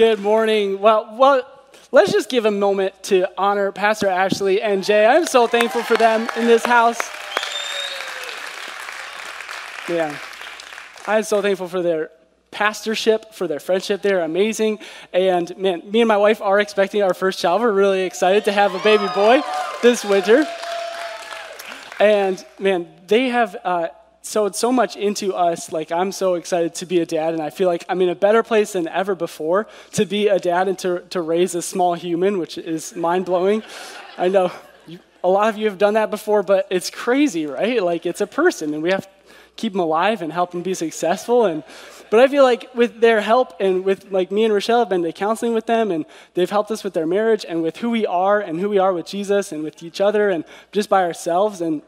Good morning. Well, well, let's just give a moment to honor Pastor Ashley and Jay. I'm so thankful for them in this house. Yeah. I'm so thankful for their pastorship, for their friendship. They're amazing. And man, me and my wife are expecting our first child. We're really excited to have a baby boy this winter. And man, they have uh, sowed so much into us. Like, I'm so excited to be a dad, and I feel like I'm in a better place than ever before to be a dad and to, to raise a small human, which is mind blowing. I know you, a lot of you have done that before, but it's crazy, right? Like, it's a person, and we have to keep them alive and help them be successful. And but I feel like with their help and with like me and Rochelle have been to counseling with them and they've helped us with their marriage and with who we are and who we are with Jesus and with each other and just by ourselves. And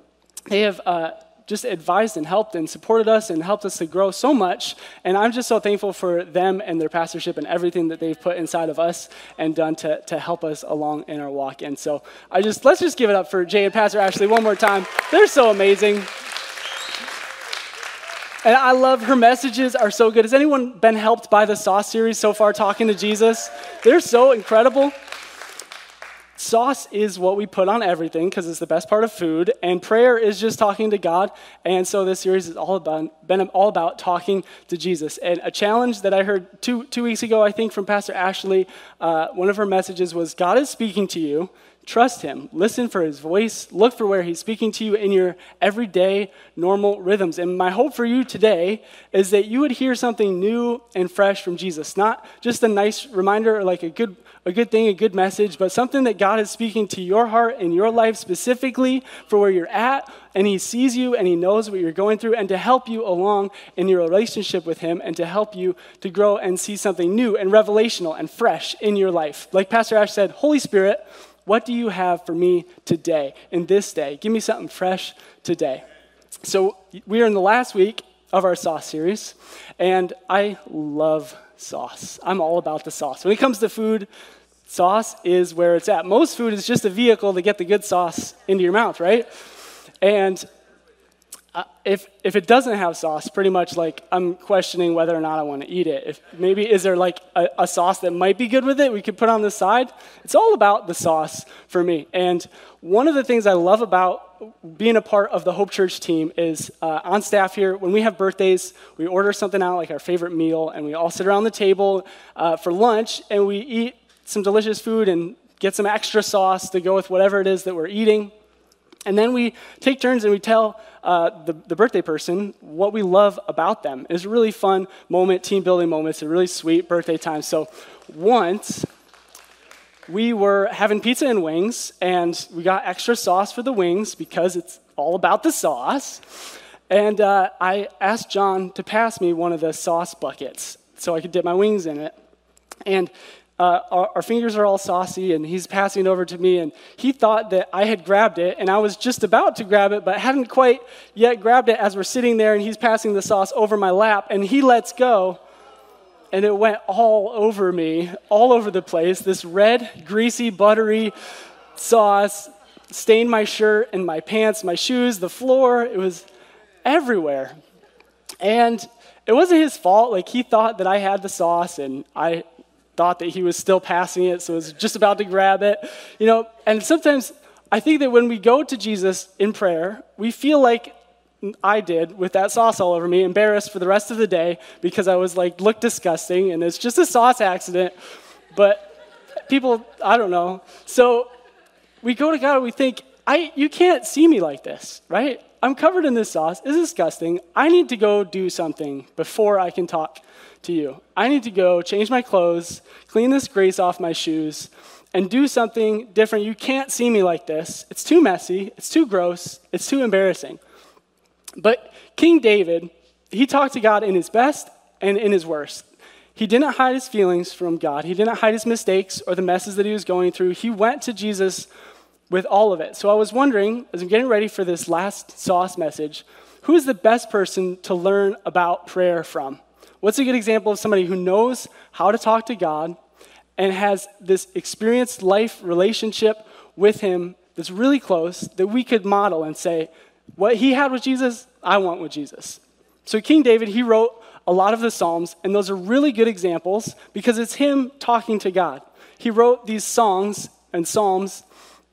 they have uh, just advised and helped and supported us and helped us to grow so much. And I'm just so thankful for them and their pastorship and everything that they've put inside of us and done to, to help us along in our walk. And so I just, let's just give it up for Jay and Pastor Ashley one more time. They're so amazing. And I love her messages are so good. Has anyone been helped by the Sauce series so far, talking to Jesus? They're so incredible. Sauce is what we put on everything because it's the best part of food, and prayer is just talking to God. And so this series is all about been all about talking to Jesus. And a challenge that I heard two two weeks ago, I think, from Pastor Ashley, uh, one of her messages was, "God is speaking to you." Trust him. Listen for his voice. Look for where he's speaking to you in your everyday, normal rhythms. And my hope for you today is that you would hear something new and fresh from Jesus. Not just a nice reminder or like a good, a good thing, a good message, but something that God is speaking to your heart and your life specifically for where you're at. And he sees you and he knows what you're going through and to help you along in your relationship with him and to help you to grow and see something new and revelational and fresh in your life. Like Pastor Ash said, Holy Spirit, what do you have for me today, in this day? Give me something fresh today. So, we are in the last week of our Sauce series, and I love sauce. I'm all about the sauce. When it comes to food, sauce is where it's at. Most food is just a vehicle to get the good sauce into your mouth, right? And uh, if if it doesn't have sauce, pretty much like I'm questioning whether or not I want to eat it. If maybe is there like a, a, sauce that might be good with it we could put on the side? It's all about the sauce for me. And one of the things I love about being a part of the Hope Church team is uh, on staff here when we have birthdays, we order something out like our favorite meal, and we all sit around the table uh, for lunch and we eat some delicious food and get some extra sauce to go with whatever it is that we're eating. And then we take turns and we tell uh, the, the birthday person what we love about them. It's a really fun moment, team building moment. It's a really sweet birthday time. So once we were having pizza and wings, and we got extra sauce for the wings because it's all about the sauce. And uh, I asked John to pass me one of the sauce buckets so I could dip my wings in it. And uh, our, our, fingers are all saucy, and he's passing it over to me, and he thought that I had grabbed it, and I was just about to grab it, but hadn't quite yet grabbed it as we're sitting there, and he's passing the sauce over my lap, and he lets go, and it went all over me, all over the place. This red, greasy, buttery sauce stained my shirt and my pants, my shoes, the floor. It was everywhere. And it wasn't his fault. Like, he thought that I had the sauce, and I thought that he was still passing it, so I was just about to grab it. You know, and sometimes I think that when we go to Jesus in prayer, we feel like I did with that sauce all over me, embarrassed for the rest of the day because I was like, look disgusting, and it's just a sauce accident. But people, I don't know. So we go to God and we think, I, you can't see me like this, right? I'm covered in this sauce. It's disgusting. I need to go do something before I can talk to you. I need to go change my clothes, clean this grease off my shoes, and do something different. You can't see me like this. It's too messy, it's too gross, it's too embarrassing. But King David, he talked to God in his best and in his worst. He didn't hide his feelings from God. He didn't hide his mistakes or the messes that he was going through. He went to Jesus with all of it. So I was wondering, as I'm getting ready for this last sauce message, who is the best person to learn about prayer from? What's a good example of somebody who knows how to talk to God and has this experienced life relationship with Him that's really close that we could model and say, what he had with Jesus, I want with Jesus. So King David, he wrote a lot of the Psalms, and those are really good examples because it's him talking to God. He wrote these songs and Psalms,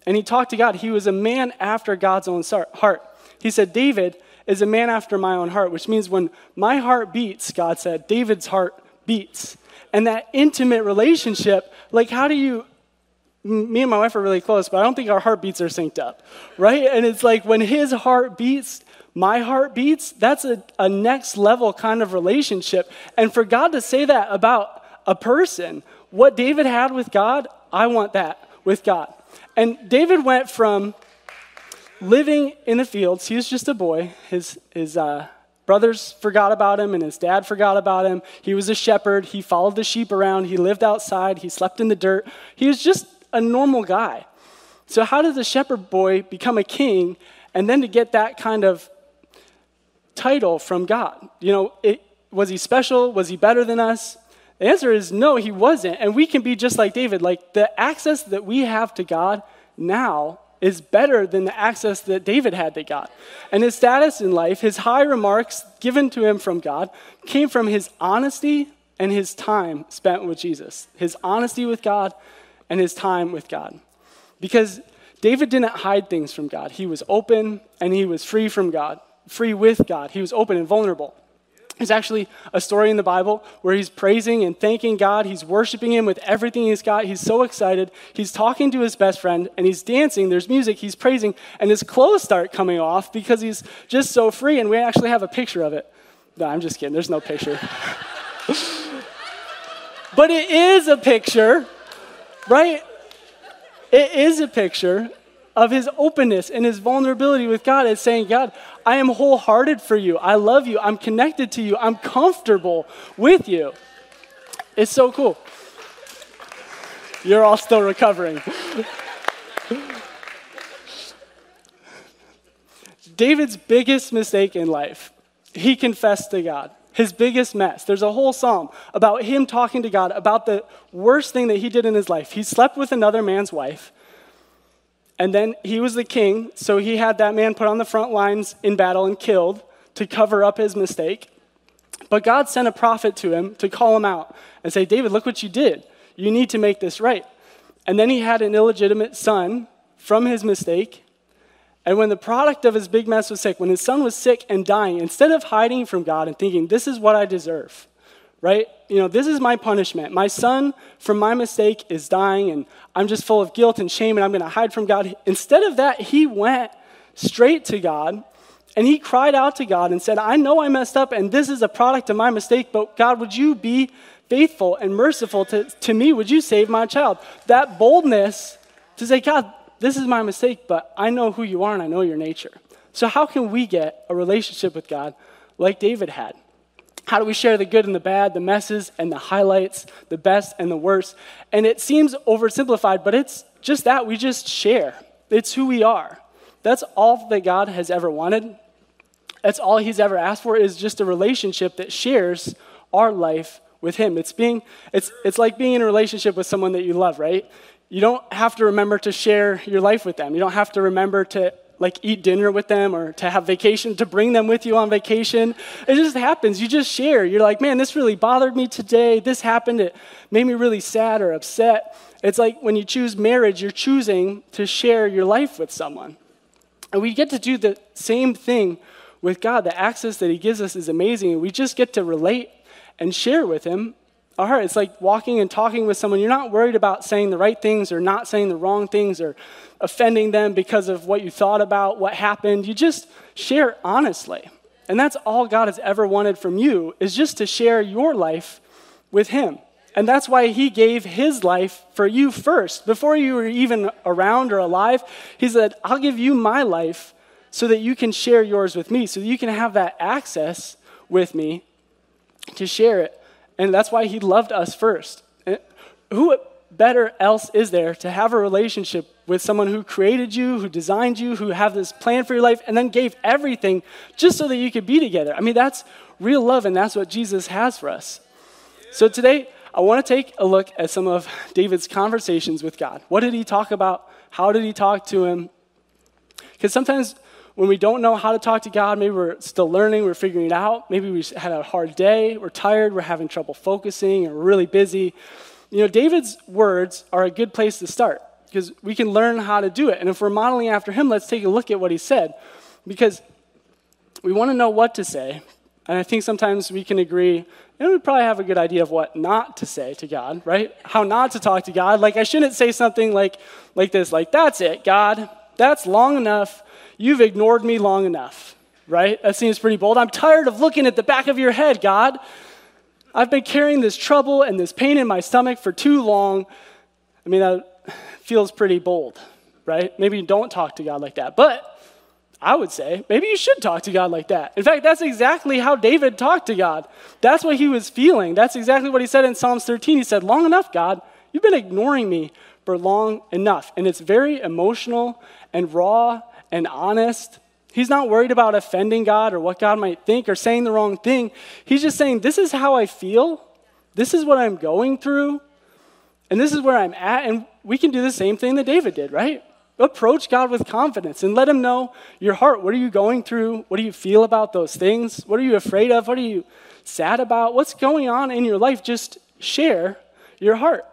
and he talked to God. He was a man after God's own heart. He said, David is a man after my own heart, which means when my heart beats, God said, David's heart beats. And that intimate relationship, like, how do you me and my wife are really close, but I don't think our heartbeats are synced up, right? And it's like when his heart beats, my heart beats, that's a, a next level kind of relationship. And for God to say that about a person, what David had with God, I want that with God. And David went from living in the fields, he was just a boy, his, his uh, brothers forgot about him and his dad forgot about him. He was a shepherd, he followed the sheep around, he lived outside, he slept in the dirt. He was just a normal guy. So, how does a shepherd boy become a king and then to get that kind of title from God? You know, it, was he special? Was he better than us? The answer is no, he wasn't. And we can be just like David. Like the access that we have to God now is better than the access that David had to God. And his status in life, his high remarks given to him from God, came from his honesty and his time spent with Jesus. His honesty with God and his time with God. Because David didn't hide things from God. He was open and he was free from God, free with God. He was open and vulnerable. There's actually a story in the Bible where he's praising and thanking God. He's worshiping Him with everything he's got. He's so excited. He's talking to his best friend and he's dancing. There's music. He's praising. And his clothes start coming off because he's just so free. And we actually have a picture of it. No, I'm just kidding. There's no picture. but it is a picture right? It is a picture of his openness and his vulnerability with God. It's saying, God, I am wholehearted for you. I love you. I'm connected to you. I'm comfortable with you. It's so cool. You're all still recovering. David's biggest mistake in life, he confessed to God his biggest mess. There's a whole psalm about him talking to God about the worst thing that he did in his life. He slept with another man's wife, and then he was the king, so he had that man put on the front lines in battle and killed to cover up his mistake. But God sent a prophet to him to call him out and say, David, look what you did. You need to make this right. And then he had an illegitimate son from his mistake, and when the product of his big mess was sick, when his son was sick and dying, instead of hiding from God and thinking, this is what I deserve, right? You know, this is my punishment. My son, from my mistake, is dying, and I'm just full of guilt and shame, and I'm going to hide from God. Instead of that, he went straight to God and he cried out to God and said, I know I messed up, and this is a product of my mistake, but God, would you be faithful and merciful to, to me? Would you save my child? That boldness to say, God, this is my mistake, but I know who you are and I know your nature. So, how can we get a relationship with God like David had? How do we share the good and the bad, the messes and the highlights, the best and the worst? And it seems oversimplified, but it's just that we just share. It's who we are. That's all that God has ever wanted. That's all He's ever asked for is just a relationship that shares our life with Him. It's being, it's, it's like being in a relationship with someone that you love, right? You don't have to remember to share your life with them. You don't have to remember to like eat dinner with them or to have vacation, to bring them with you on vacation. It just happens. You just share. You're like, man, this really bothered me today. This happened. It made me really sad or upset. It's like when you choose marriage, you're choosing to share your life with someone. And we get to do the same thing with God. The access that He gives us is amazing. We just get to relate and share with Him our heart. It's like walking and talking with someone. You're not worried about saying the right things or not saying the wrong things or offending them because of what you thought about what happened. You just share honestly. And that's all God has ever wanted from you is just to share your life with him. And that's why he gave his life for you first. Before you were even around or alive, he said, I'll give you my life so that you can share yours with me, so that you can have that access with me to share it and that's why he loved us first. And who better else is there to have a relationship with someone who created you, who designed you, who have this plan for your life, and then gave everything just so that you could be together? I mean, that's real love, and that's what Jesus has for us. So today, I want to take a look at some of David's conversations with God. What did he talk about? How did he talk to him? Because sometimes when we don't know how to talk to God, maybe we're still learning, we're figuring it out, maybe we had a hard day, we're tired, we're having trouble focusing, or we're really busy. You know, David's words are a good place to start because we can learn how to do it. And if we're modeling after him, let's take a look at what he said because we want to know what to say. And I think sometimes we can agree, and we probably have a good idea of what not to say to God, right? How not to talk to God. Like, I shouldn't say something like, like this, like, that's it, God. That's long enough. You've ignored me long enough, right? That seems pretty bold. I'm tired of looking at the back of your head, God. I've been carrying this trouble and this pain in my stomach for too long. I mean, that feels pretty bold, right? Maybe you don't talk to God like that. But I would say maybe you should talk to God like that. In fact, that's exactly how David talked to God. That's what he was feeling. That's exactly what he said in Psalms 13. He said, Long enough, God. You've been ignoring me for long enough. And it's very emotional and raw and honest. He's not worried about offending God or what God might think or saying the wrong thing. He's just saying, This is how I feel. This is what I'm going through. And this is where I'm at. And we can do the same thing that David did, right? Approach God with confidence and let Him know your heart. What are you going through? What do you feel about those things? What are you afraid of? What are you sad about? What's going on in your life? Just share your heart.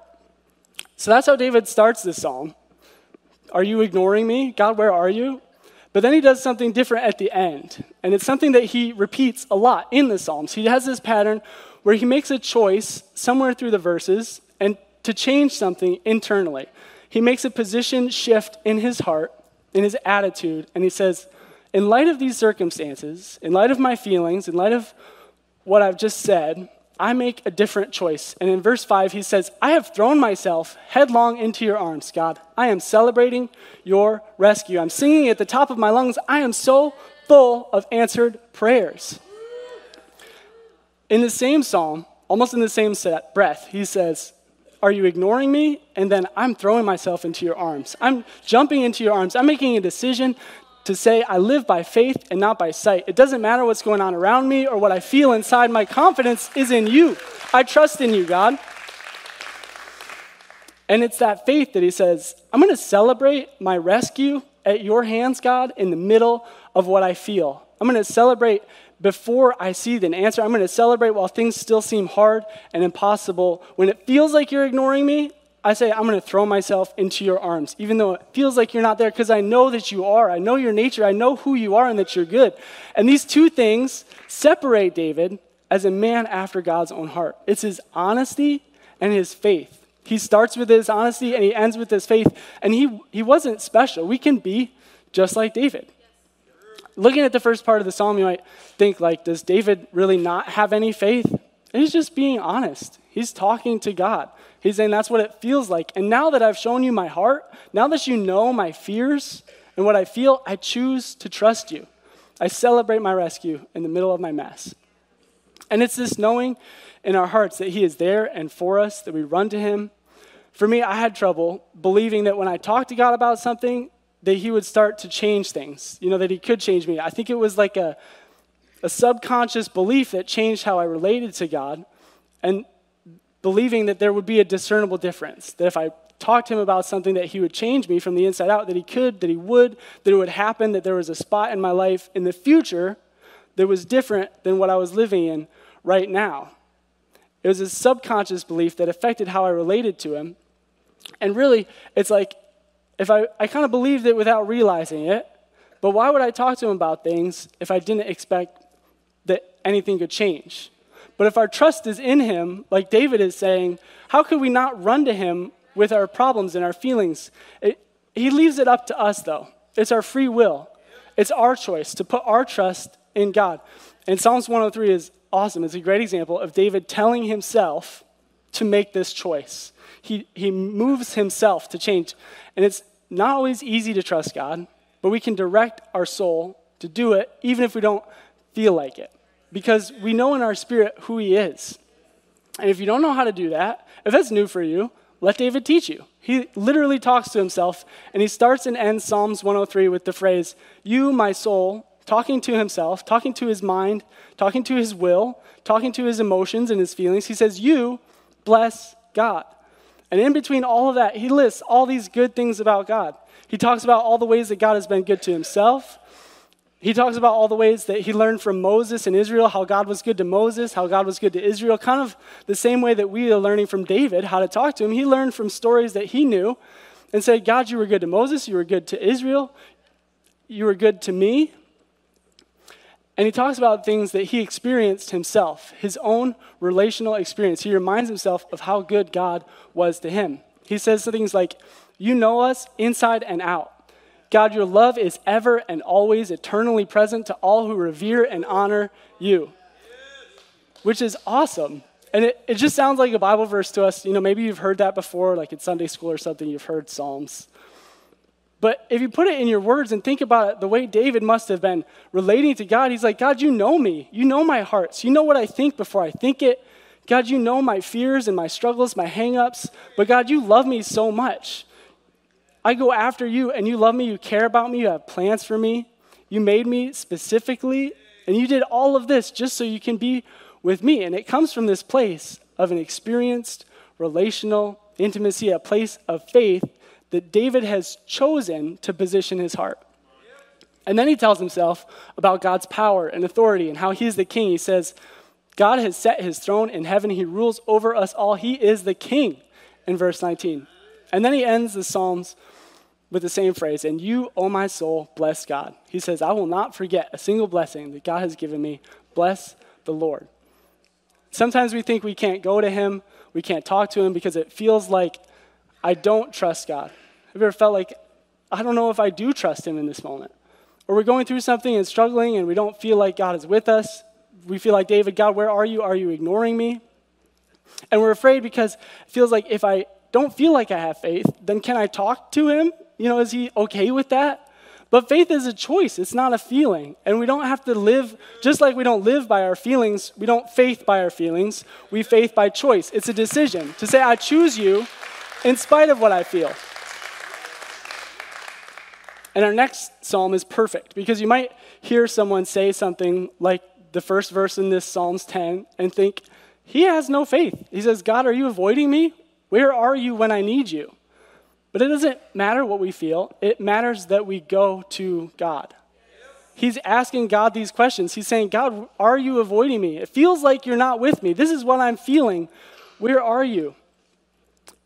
So that's how David starts this psalm. Are you ignoring me? God, where are you? But then he does something different at the end. And it's something that he repeats a lot in the Psalms. He has this pattern where he makes a choice somewhere through the verses and to change something internally. He makes a position shift in his heart, in his attitude, and he says, In light of these circumstances, in light of my feelings, in light of what I've just said, I make a different choice. And in verse 5, he says, I have thrown myself headlong into your arms, God. I am celebrating your rescue. I'm singing at the top of my lungs. I am so full of answered prayers. In the same psalm, almost in the same set, breath, he says, Are you ignoring me? And then I'm throwing myself into your arms. I'm jumping into your arms. I'm making a decision to say, I live by faith and not by sight. It doesn't matter what's going on around me or what I feel inside. My confidence is in you. I trust in you, God. And it's that faith that he says, I'm going to celebrate my rescue at your hands, God, in the middle of what I feel. I'm going to celebrate before I see the answer. I'm going to celebrate while things still seem hard and impossible. When it feels like you're ignoring me, I say, I'm going to throw myself into your arms, even though it feels like you're not there, because I know that you are. I know your nature. I know who you are and that you're good. And these two things separate David as a man after God's own heart it's his honesty and his faith. He starts with his honesty and he ends with his faith. And he, he wasn't special. We can be just like David. Looking at the first part of the psalm, you might think, like, does David really not have any faith? He's just being honest. He's talking to God. He's saying that's what it feels like. And now that I've shown you my heart, now that you know my fears and what I feel, I choose to trust you. I celebrate my rescue in the middle of my mess. And it's this knowing in our hearts that He is there and for us, that we run to Him. For me, I had trouble believing that when I talked to God about something, that He would start to change things, you know, that He could change me. I think it was like a, a subconscious belief that changed how I related to God. And believing that there would be a discernible difference, that if I talked to him about something that he would change me from the inside out, that he could, that he would, that it would happen, that there was a spot in my life in the future that was different than what I was living in right now. It was a subconscious belief that affected how I related to him. And really, it's like if I, I kind of believed it without realizing it, but why would I talk to him about things if I didn't expect that anything could change? But if our trust is in Him, like David is saying, how could we not run to Him with our problems and our feelings? It, he leaves it up to us, though. It's our free will, it's our choice to put our trust in God. And Psalms 103 is awesome. It's a great example of David telling himself to make this choice. He, he moves himself to change. And it's not always easy to trust God, but we can direct our soul to do it even if we don't feel like it because we know in our spirit who he is. And if you don't know how to do that, if that's new for you, let David teach you. He literally talks to himself, and he starts and ends Psalms 103 with the phrase, You, my soul, talking to himself, talking to his mind, talking to his will, talking to his emotions and his feelings. He says, You bless God. And in between all of that, he lists all these good things about God. He talks about all the ways that God has been good to himself, He talks about all the ways that he learned from Moses and Israel, how God was good to Moses, how God was good to Israel, kind of the same way that we are learning from David how to talk to him. He learned from stories that he knew and said, God, you were good to Moses, you were good to Israel, you were good to me. And he talks about things that he experienced himself, his own relational experience. He reminds himself of how good God was to him. He says things like, You know us inside and out. God, your love is ever and always eternally present to all who revere and honor you, which is awesome. And it, it just sounds like a Bible verse to us. You know, maybe you've heard that before, like in Sunday school or something, you've heard Psalms. But if you put it in your words and think about it, the way David must have been relating to God, he's like, God, you know me. You know my hearts. You know what I think before I think it. God, you know my fears and my struggles, my hangups. But God, you love me so much. I go after you and you love me, you care about me, you have plans for me. You made me specifically, and you did all of this just so you can be with me. And it comes from this place of an experienced relational intimacy, a place of faith that David has chosen to position his heart. And then he tells himself about God's power and authority and how he's the king. He says, God has set his throne in heaven. He rules over us all. He is the king in verse 19. And then he ends the Psalms with the same phrase, and you, O my soul, bless God. He says, I will not forget a single blessing that God has given me. Bless the Lord. Sometimes we think we can't go to him, we can't talk to him because it feels like I don't trust God. Have you ever felt like, I don't know if I do trust him in this moment? Or we're going through something and struggling and we don't feel like God is with us. We feel like, David, God, where are you? Are you ignoring me? And we're afraid because it feels like if I don't feel like I have faith, then can I talk to him you know, is he okay with that? But faith is a choice, it's not a feeling. And we don't have to live, just like we don't live by our feelings, we don't faith by our feelings, we faith by choice. It's a decision to say, I choose you in spite of what I feel. And our next psalm is perfect because you might hear someone say something like the first verse in this Psalms 10 and think, he has no faith. He says, God, are you avoiding me? Where are you when I need you? But it doesn't matter what we feel, it matters that we go to God. He's asking God these questions. He's saying, God, are you avoiding me? It feels like you're not with me. This is what I'm feeling. Where are you?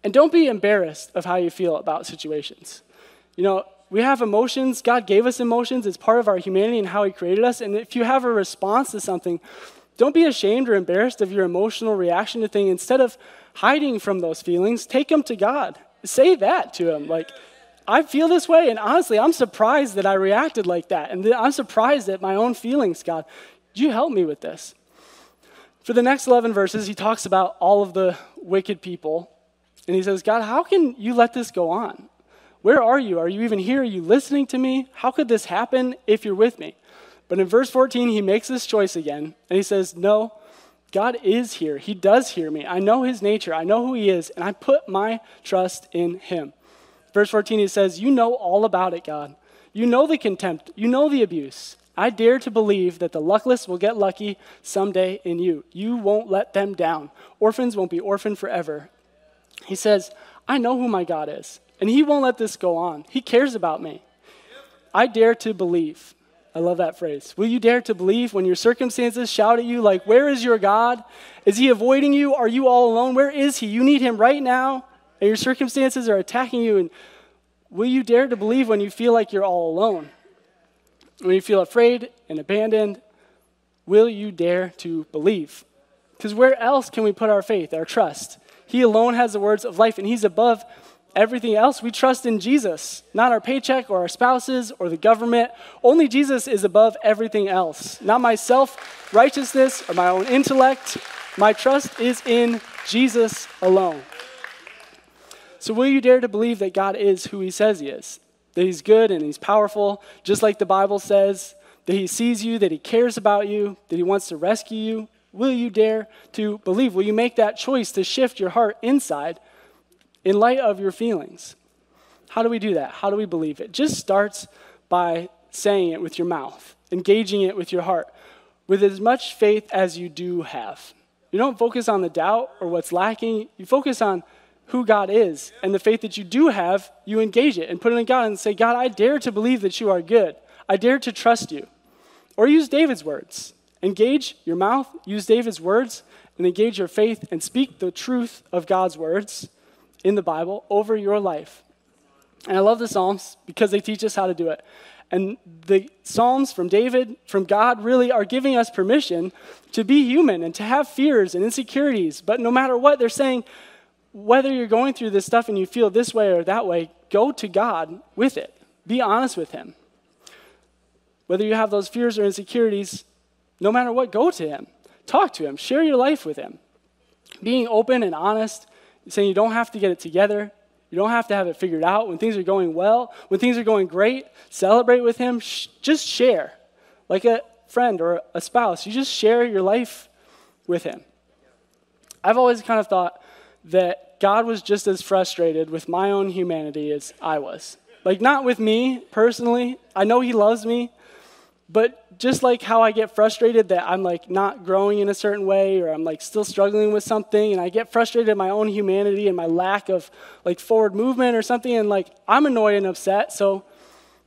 And don't be embarrassed of how you feel about situations. You know, we have emotions. God gave us emotions. It's part of our humanity and how He created us. And if you have a response to something, don't be ashamed or embarrassed of your emotional reaction to things. Instead of hiding from those feelings, take them to God say that to him. Like, I feel this way, and honestly, I'm surprised that I reacted like that. And I'm surprised at my own feelings, God. You help me with this. For the next 11 verses, he talks about all of the wicked people. And he says, God, how can you let this go on? Where are you? Are you even here? Are you listening to me? How could this happen if you're with me? But in verse 14, he makes this choice again. And he says, No, God is here. He does hear me. I know his nature. I know who he is, and I put my trust in him. Verse 14, he says, You know all about it, God. You know the contempt. You know the abuse. I dare to believe that the luckless will get lucky someday in you. You won't let them down. Orphans won't be orphaned forever. He says, I know who my God is, and he won't let this go on. He cares about me. I dare to believe. I love that phrase. Will you dare to believe when your circumstances shout at you, like, Where is your God? Is he avoiding you? Are you all alone? Where is he? You need him right now, and your circumstances are attacking you. And will you dare to believe when you feel like you're all alone? When you feel afraid and abandoned, will you dare to believe? Because where else can we put our faith, our trust? He alone has the words of life, and he's above Everything else, we trust in Jesus, not our paycheck or our spouses or the government. Only Jesus is above everything else. Not my self righteousness or my own intellect. My trust is in Jesus alone. So, will you dare to believe that God is who He says He is? That He's good and He's powerful, just like the Bible says, that He sees you, that He cares about you, that He wants to rescue you? Will you dare to believe? Will you make that choice to shift your heart inside in light of your feelings. How do we do that? How do we believe it? Just starts by saying it with your mouth, engaging it with your heart, with as much faith as you do have. You don't focus on the doubt or what's lacking, you focus on who God is and the faith that you do have, you engage it and put it in God and say, God, I dare to believe that you are good. I dare to trust you. Or use David's words. Engage your mouth, use David's words, and engage your faith and speak the truth of God's words in the Bible over your life. And I love the Psalms because they teach us how to do it. And the Psalms from David, from God, really are giving us permission to be human and to have fears and insecurities. But no matter what, they're saying, whether you're going through this stuff and you feel this way or that way, go to God with it. Be honest with Him. Whether you have those fears or insecurities, no matter what, go to Him. Talk to Him. Share your life with Him. Being open and honest, saying you don't have to get it together. You don't have to have it figured out. When things are going well, when things are going great, celebrate with Him. Sh- just share. Like a friend or a spouse, you just share your life with Him. I've always kind of thought that God was just as frustrated with my own humanity as I was. Like, not with me personally. I know He loves me, but just like how I get frustrated that I'm like not growing in a certain way or I'm like still struggling with something and I get frustrated at my own humanity and my lack of like forward movement or something and like I'm annoyed and upset. So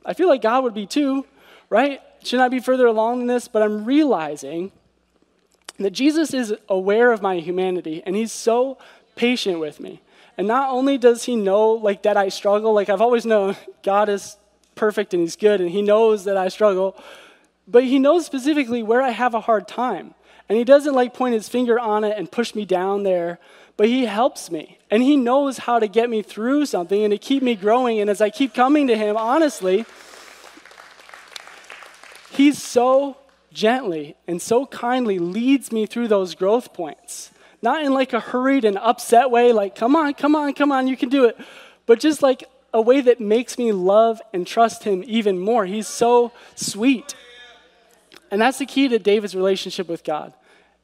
I feel like God would be too, right? Should I be further along in this? But I'm realizing that Jesus is aware of my humanity and he's so patient with me. And not only does he know like that I struggle, like I've always known God is perfect and he's good and he knows that I struggle but he knows specifically where I have a hard time. And he doesn't like point his finger on it and push me down there, but he helps me. And he knows how to get me through something and to keep me growing. And as I keep coming to him, honestly, he's so gently and so kindly leads me through those growth points. Not in like a hurried and upset way, like, come on, come on, come on, you can do it. But just like a way that makes me love and trust him even more. He's so sweet. And that's the key to David's relationship with God.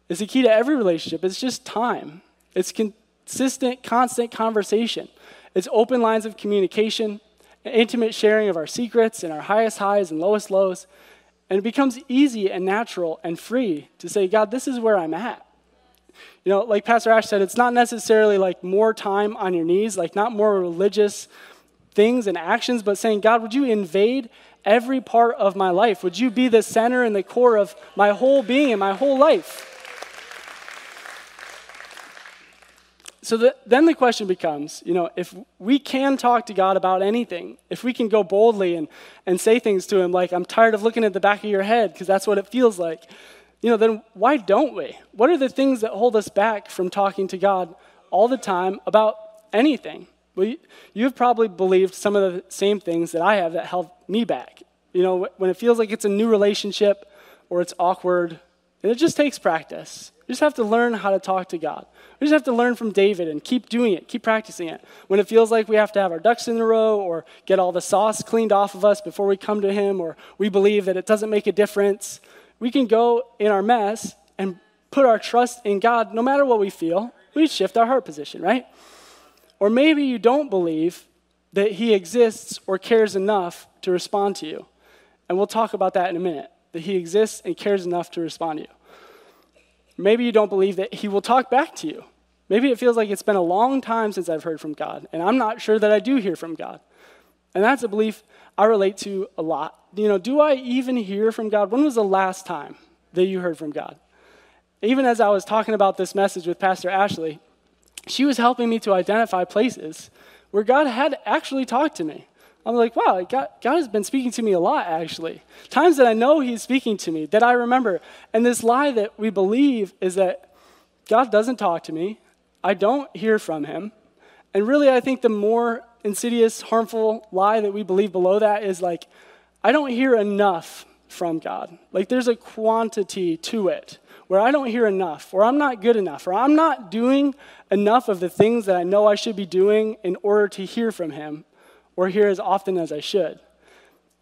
It's the key to every relationship. It's just time. It's consistent, constant conversation. It's open lines of communication, intimate sharing of our secrets and our highest highs and lowest lows. And it becomes easy and natural and free to say, God, this is where I'm at. You know, like Pastor Ash said, it's not necessarily like more time on your knees, like not more religious things and actions, but saying, God, would you invade every part of my life? Would you be the center and the core of my whole being and my whole life? So the, then the question becomes, you know, if we can talk to God about anything, if we can go boldly and, and say things to Him like, I'm tired of looking at the back of your head because that's what it feels like, you know, then why don't we? What are the things that hold us back from talking to God all the time about anything? Well, you, have probably believed some of the same things that I have that held me back. You know, when it feels like it's a new relationship or it's awkward, and it just takes practice. You just have to learn how to talk to God. We just have to learn from David and keep doing it, keep practicing it. When it feels like we have to have our ducks in a row or get all the sauce cleaned off of us before we come to Him, or we believe that it doesn't make a difference, we can go in our mess and put our trust in God no matter what we feel. We shift our heart position, right? Or maybe you don't believe that He exists or cares enough to respond to you. And we'll talk about that in a minute that He exists and cares enough to respond to you. Maybe you don't believe that He will talk back to you. Maybe it feels like it's been a long time since I've heard from God, and I'm not sure that I do hear from God. And that's a belief I relate to a lot. You know, do I even hear from God? When was the last time that you heard from God? Even as I was talking about this message with Pastor Ashley, she was helping me to identify places where God had actually talked to me. I'm like, wow, God, God has been speaking to me a lot, actually. Times that I know He's speaking to me, that I remember. And this lie that we believe is that God doesn't talk to me, I don't hear from Him. And really, I think the more insidious, harmful lie that we believe below that is like, I don't hear enough from God. Like, there's a quantity to it where I don't hear enough, or I'm not good enough, or I'm not doing enough of the things that I know I should be doing in order to hear from Him, or hear as often as I should.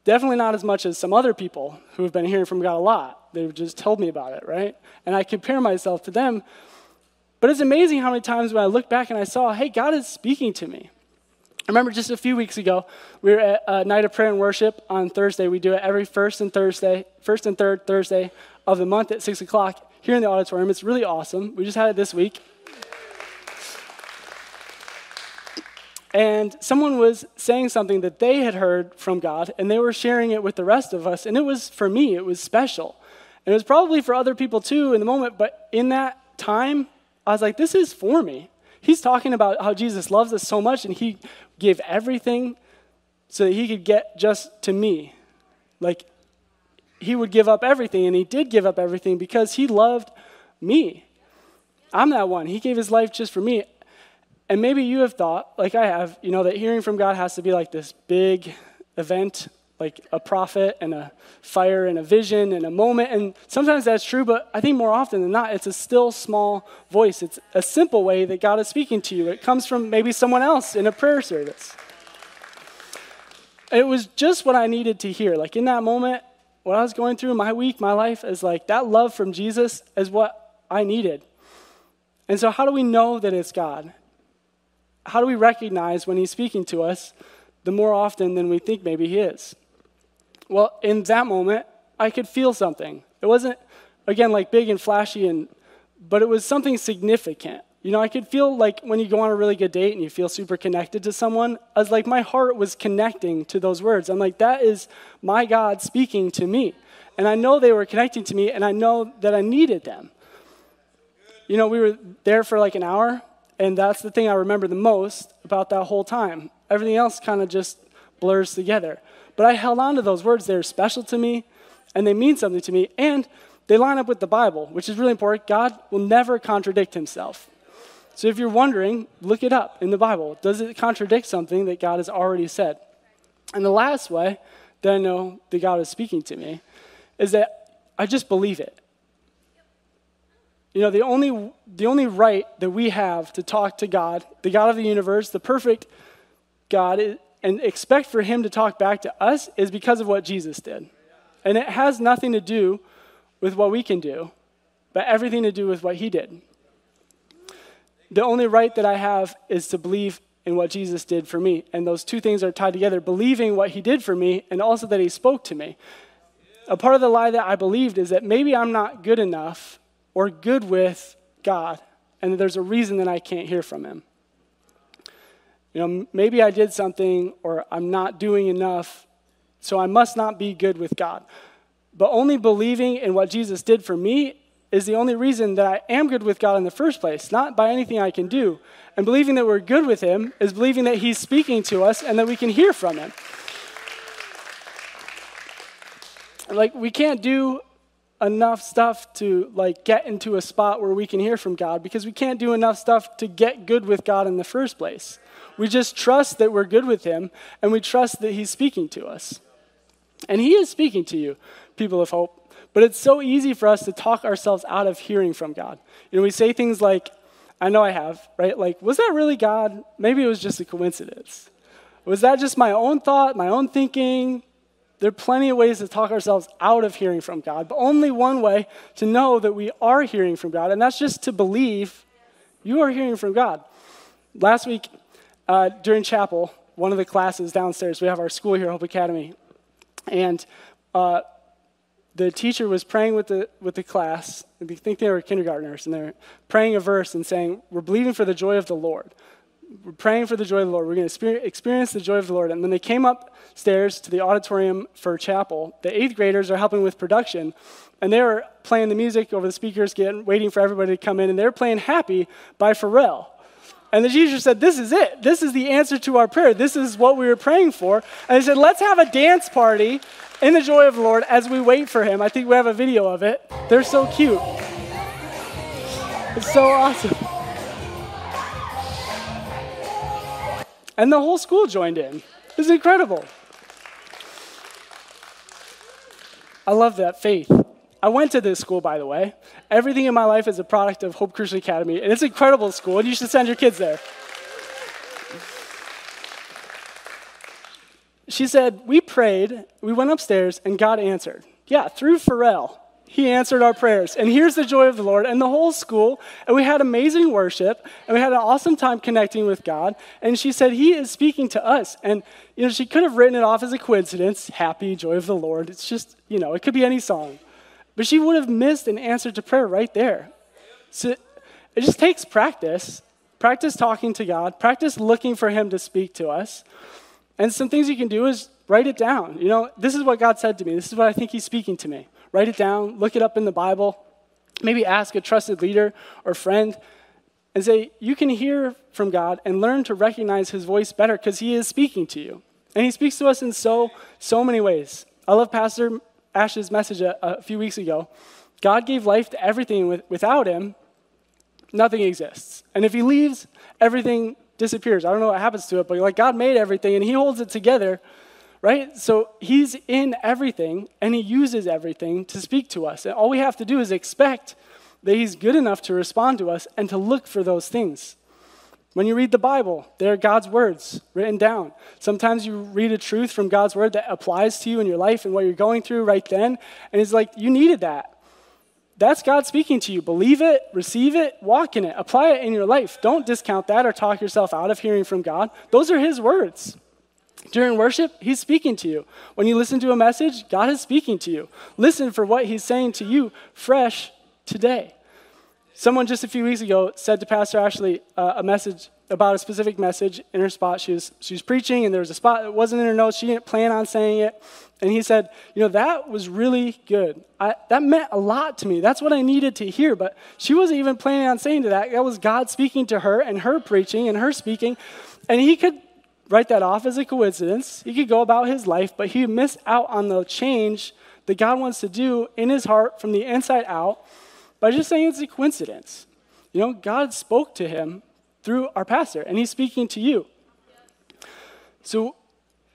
Definitely not as much as some other people who have been hearing from God a lot. They've just told me about it, right? And I compare myself to them. But it's amazing how many times when I look back and I saw, hey, God is speaking to me. I remember just a few weeks ago, we were at a night of prayer and worship on Thursday. We do it every first and Thursday, first and third Thursday of the month at six o'clock here in the auditorium. It's really awesome. We just had it this week. and someone was saying something that they had heard from God, and they were sharing it with the rest of us. And it was for me, it was special. And it was probably for other people too in the moment, but in that time, I was like, this is for me. He's talking about how Jesus loves us so much, and he gave everything so that he could get just to me. Like, he would give up everything, and he did give up everything because he loved me. I'm that one. He gave his life just for me. And maybe you have thought, like I have, you know, that hearing from God has to be like this big event, like a prophet and a fire and a vision and a moment. And sometimes that's true, but I think more often than not, it's a still small voice. It's a simple way that God is speaking to you. It comes from maybe someone else in a prayer service. It was just what I needed to hear. Like in that moment, what I was going through, my week, my life, is like that love from Jesus is what I needed. And so, how do we know that it's God? How do we recognize when He's speaking to us the more often than we think maybe He is? Well, in that moment, I could feel something. It wasn't, again, like big and flashy, and, but it was something significant. You know, I could feel like when you go on a really good date and you feel super connected to someone, as like my heart was connecting to those words. I'm like, that is my God speaking to me. And I know they were connecting to me, and I know that I needed them. You know, we were there for like an hour, and that's the thing I remember the most about that whole time. Everything else kind of just blurs together. But I held on to those words. They're special to me, and they mean something to me, and they line up with the Bible, which is really important. God will never contradict himself. So if you're wondering, look it up in the Bible. Does it contradict something that God has already said? And the last way that I know that God is speaking to me is that I just believe it. You know, the only, the only right that we have to talk to God, the God of the universe, the perfect God, and expect for Him to talk back to us is because of what Jesus did. And it has nothing to do with what we can do, but everything to do with what He did. The only right that I have is to believe in what Jesus did for me. And those two things are tied together believing what He did for me and also that He spoke to me. A part of the lie that I believed is that maybe I'm not good enough or good with God, and that there's a reason that I can't hear from Him. You know, maybe I did something or I'm not doing enough, so I must not be good with God. But only believing in what Jesus did for me is the only reason that I am good with God in the first place, not by anything I can do. And believing that we're good with Him is believing that He's speaking to us and that we can hear from Him. Like, we can't do enough stuff to like get into a spot where we can hear from God because we can't do enough stuff to get good with God in the first place. We just trust that we're good with him and we trust that he's speaking to us. And he is speaking to you, people of hope. But it's so easy for us to talk ourselves out of hearing from God. You know, we say things like, I know I have, right? Like, was that really God? Maybe it was just a coincidence. Was that just my own thought, my own thinking? There are plenty of ways to talk ourselves out of hearing from God, but only one way to know that we are hearing from God, and that's just to believe you are hearing from God. Last week uh, during chapel, one of the classes downstairs, we have our school here, Hope Academy, and uh, the teacher was praying with the, with the class. I think they were kindergartners, and they're praying a verse and saying, We're believing for the joy of the Lord we're praying for the joy of the Lord. We're going to experience the joy of the Lord. And when they came upstairs to the auditorium for chapel, the eighth graders are helping with production, and they were playing the music over the speakers, getting, waiting for everybody to come in, and they're playing Happy by Pharrell. And the teacher said, This is it. This is the answer to our prayer. This is what we were praying for. And he said, Let's have a dance party in the joy of the Lord as we wait for him. I think we have a video of it. They're so cute. It's so awesome. And the whole school joined in. It's incredible. I love that faith. I went to this school, by the way. Everything in my life is a product of Hope Christian Academy, and it's an incredible school, and you should send your kids there. She said, We prayed, we went upstairs, and God answered. Yeah, through Pharrell. He answered our prayers. And here's the joy of the Lord. And the whole school, and we had amazing worship, and we had an awesome time connecting with God. And she said, He is speaking to us. And, you know, she could have written it off as a coincidence happy, joy of the Lord. It's just, you know, it could be any song. But she would have missed an answer to prayer right there. So it just takes practice. Practice talking to God. Practice looking for Him to speak to us. And some things you can do is write it down. You know, this is what God said to me. This is what I think He's speaking to me. Write it down, look it up in the Bible. Maybe ask a trusted leader or friend and say, You can hear from God and learn to recognize His voice better because He is speaking to you. And He speaks to us in so, so many ways. I love Pastor Ash's message a, a few weeks ago. God gave life to everything. Without Him, nothing exists. And if He leaves, everything disappears. I don't know what happens to it, but like God made everything and He holds it together, right? So He's in everything and He uses everything to speak to us. And all we have to do is expect that He's good enough to respond to us and to look for those things. When you read the Bible, they're God's words written down. Sometimes you read a truth from God's word that applies to you in your life and what you're going through right then, and it's like, you needed that. That's God speaking to you. Believe it, receive it, walk in it, apply it in your life. Don't discount that or talk yourself out of hearing from God. Those are His words. During worship, He's speaking to you. When you listen to a message, God is speaking to you. Listen for what He's saying to you fresh today. Someone just a few weeks ago said to Pastor Ashley uh, a message about a specific message in her spot. She was, she was preaching, and there was a spot that wasn't in her notes. She didn't plan on saying it. And he said, You know, that was really good. I, that meant a lot to me. That's what I needed to hear. But she wasn't even planning on saying to that. That was God speaking to her and her preaching and her speaking. And he could write that off as a coincidence. He could go about his life, but he missed out on the change that God wants to do in his heart from the inside out by just saying it's a coincidence. You know, God spoke to him through our pastor, and he's speaking to you. So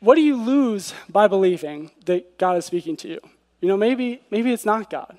what do you lose by believing that God is speaking to you? You know, maybe, maybe it's not God.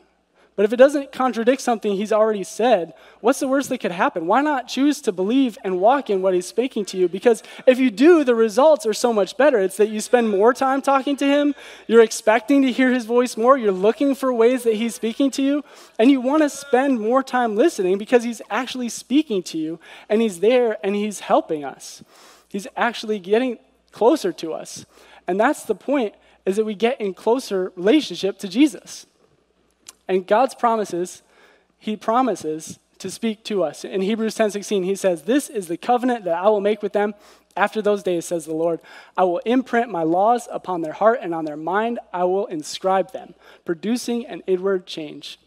But if it doesn't contradict something he's already said, what's the worst that could happen? Why not choose to believe and walk in what he's speaking to you? Because if you do, the results are so much better. It's that you spend more time talking to him, you're expecting to hear his voice more, you're looking for ways that he's speaking to you, and you want to spend more time listening because he's actually speaking to you and he's there and he's helping us. He's actually getting closer to us. And that's the point, is that we get in closer relationship to Jesus. And God's promises, he promises to speak to us. In Hebrews 10:16, he says, "This is the covenant that I will make with them after those days," says the Lord. "I will imprint my laws upon their heart and on their mind I will inscribe them, producing an inward change."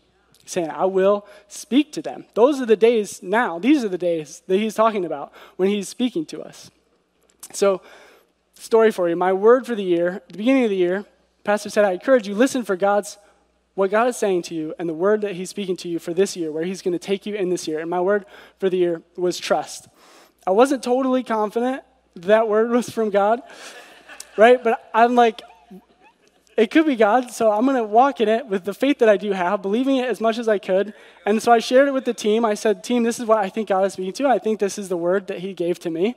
Saying, I will speak to them. Those are the days now. These are the days that he's talking about when he's speaking to us. So story for you. My word for the year, the beginning of the year, Pastor said, I encourage you, listen for God's, what God is saying to you and the word that He's speaking to you for this year, where He's going to take you in this year. And my word for the year was trust. I wasn't totally confident that word was from God, right? But I'm like, it could be God, so I'm going to walk in it with the faith that I do have, believing it as much as I could. And so I shared it with the team. I said, Team, this is what I think God is speaking to. I think this is the word that He gave to me.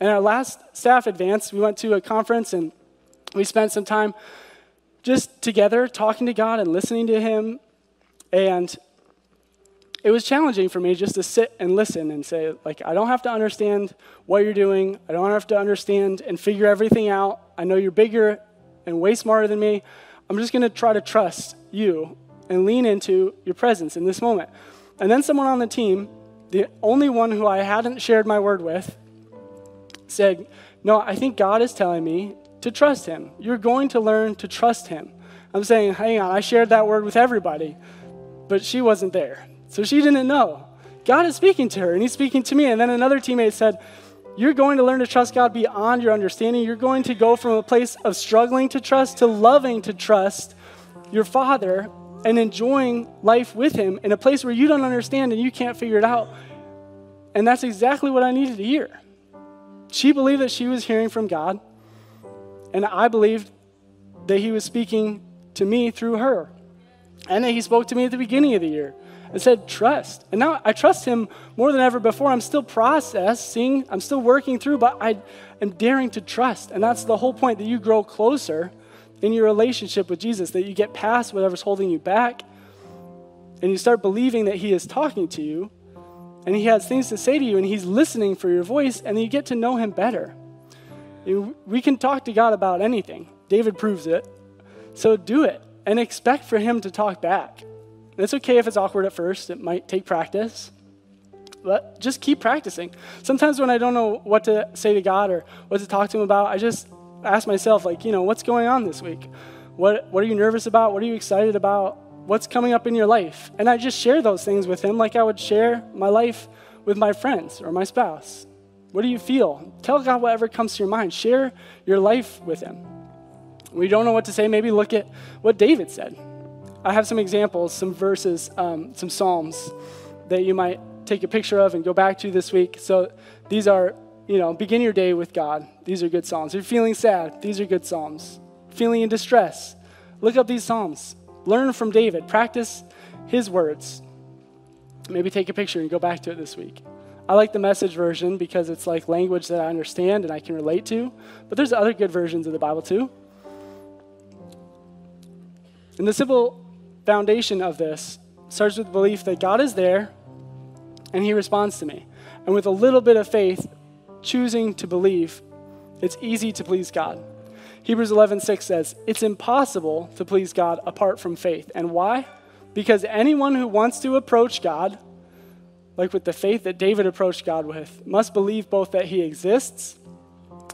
And our last staff advance, we went to a conference and we spent some time just together talking to God and listening to Him. And it was challenging for me just to sit and listen and say, like, I don't have to understand what you're doing. I don't have to understand and figure everything out. I know you're bigger and way smarter than me. I'm just going to try to trust you and lean into your presence in this moment. And then someone on the team, the only one who I hadn't shared my word with, said, No, I think God is telling me to trust Him. You're going to learn to trust Him. I'm saying, Hang on, I shared that word with everybody, but she wasn't there. So she didn't know. God is speaking to her, and He's speaking to me. And then another teammate said, You're going to learn to trust God beyond your understanding. You're going to go from a place of struggling to trust to loving to trust your Father and enjoying life with Him in a place where you don't understand and you can't figure it out. And that's exactly what I needed to hear. She believed that she was hearing from God, and I believed that He was speaking to me through her. And that He spoke to me at the beginning of the year and said, Trust. And now I trust Him more than ever before. I'm still processing, I'm still working through, but I am daring to trust. And that's the whole point that you grow closer in your relationship with Jesus, that you get past whatever's holding you back and you start believing that He is talking to you and he has things to say to you and he's listening for your voice and you get to know him better. We can talk to God about anything. David proves it. So do it and expect for him to talk back. It's okay if it's awkward at first, it might take practice. But just keep practicing. Sometimes when I don't know what to say to God or what to talk to Him about, I just ask myself, like, you know, what's going on this week? What, what are you nervous about? What are you excited about? What's coming up in your life? And I just share those things with Him like I would share my life with my friends or my spouse. What do you feel? Tell God whatever comes to your mind. Share your life with Him. We don't know what to say, maybe look at what David said. I have some examples, some verses, um, some Psalms that you might take a picture of and go back to this week. So these are, you know, begin your day with God. These are good Psalms. If you're feeling sad, these are good Psalms. Feeling in distress, look up these Psalms. Learn from David. Practice his words. Maybe take a picture and go back to it this week. I like the message version because it's like language that I understand and I can relate to. But there's other good versions of the Bible too. And the simple foundation of this starts with the belief that God is there and he responds to me. And with a little bit of faith, choosing to believe, it's easy to please God. Hebrews 11:6 says, "It's impossible to please God apart from faith." And why? Because anyone who wants to approach God, like with the faith that David approached God with, must believe both that he exists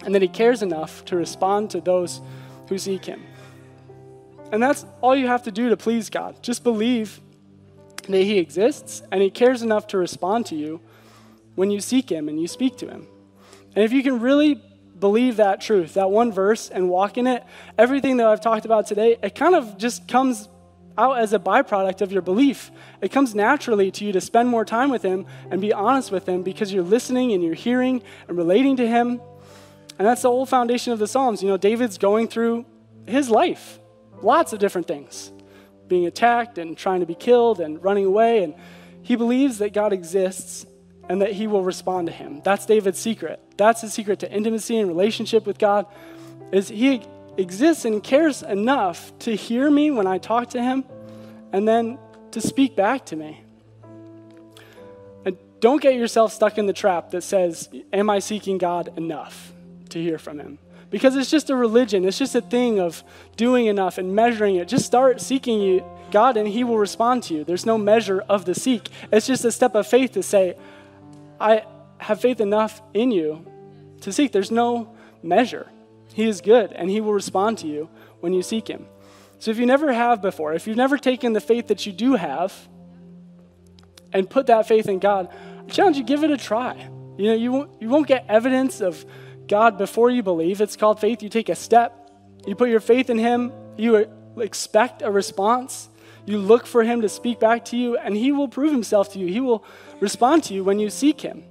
and that he cares enough to respond to those who seek him. And that's all you have to do to please God. Just believe that He exists and He cares enough to respond to you when you seek Him and you speak to Him. And if you can really believe that truth, that one verse, and walk in it, everything that I've talked about today, it kind of just comes out as a byproduct of your belief. It comes naturally to you to spend more time with Him and be honest with Him because you're listening and you're hearing and relating to Him. And that's the whole foundation of the Psalms. You know, David's going through his life lots of different things being attacked and trying to be killed and running away. And he believes that God exists and that he will respond to him. That's David's secret. That's his secret to intimacy and relationship with God is he exists and cares enough to hear me when I talk to him and then to speak back to me. And don't get yourself stuck in the trap that says, Am I seeking God enough to hear from him? because it's just a religion. It's just a thing of doing enough and measuring it. Just start seeking you, God and He will respond to you. There's no measure of the seek. It's just a step of faith to say, I have faith enough in you to seek. There's no measure. He is good and He will respond to you when you seek Him. So if you never have before, if you've never taken the faith that you do have and put that faith in God, I challenge you, give it a try. You know, you won't, you won't get evidence of God before you believe. It's called faith. You take a step, you put your faith in Him, you uh, expect a response, you look for Him to speak back to you, and He will prove Himself to you. He will respond to you when you seek Him.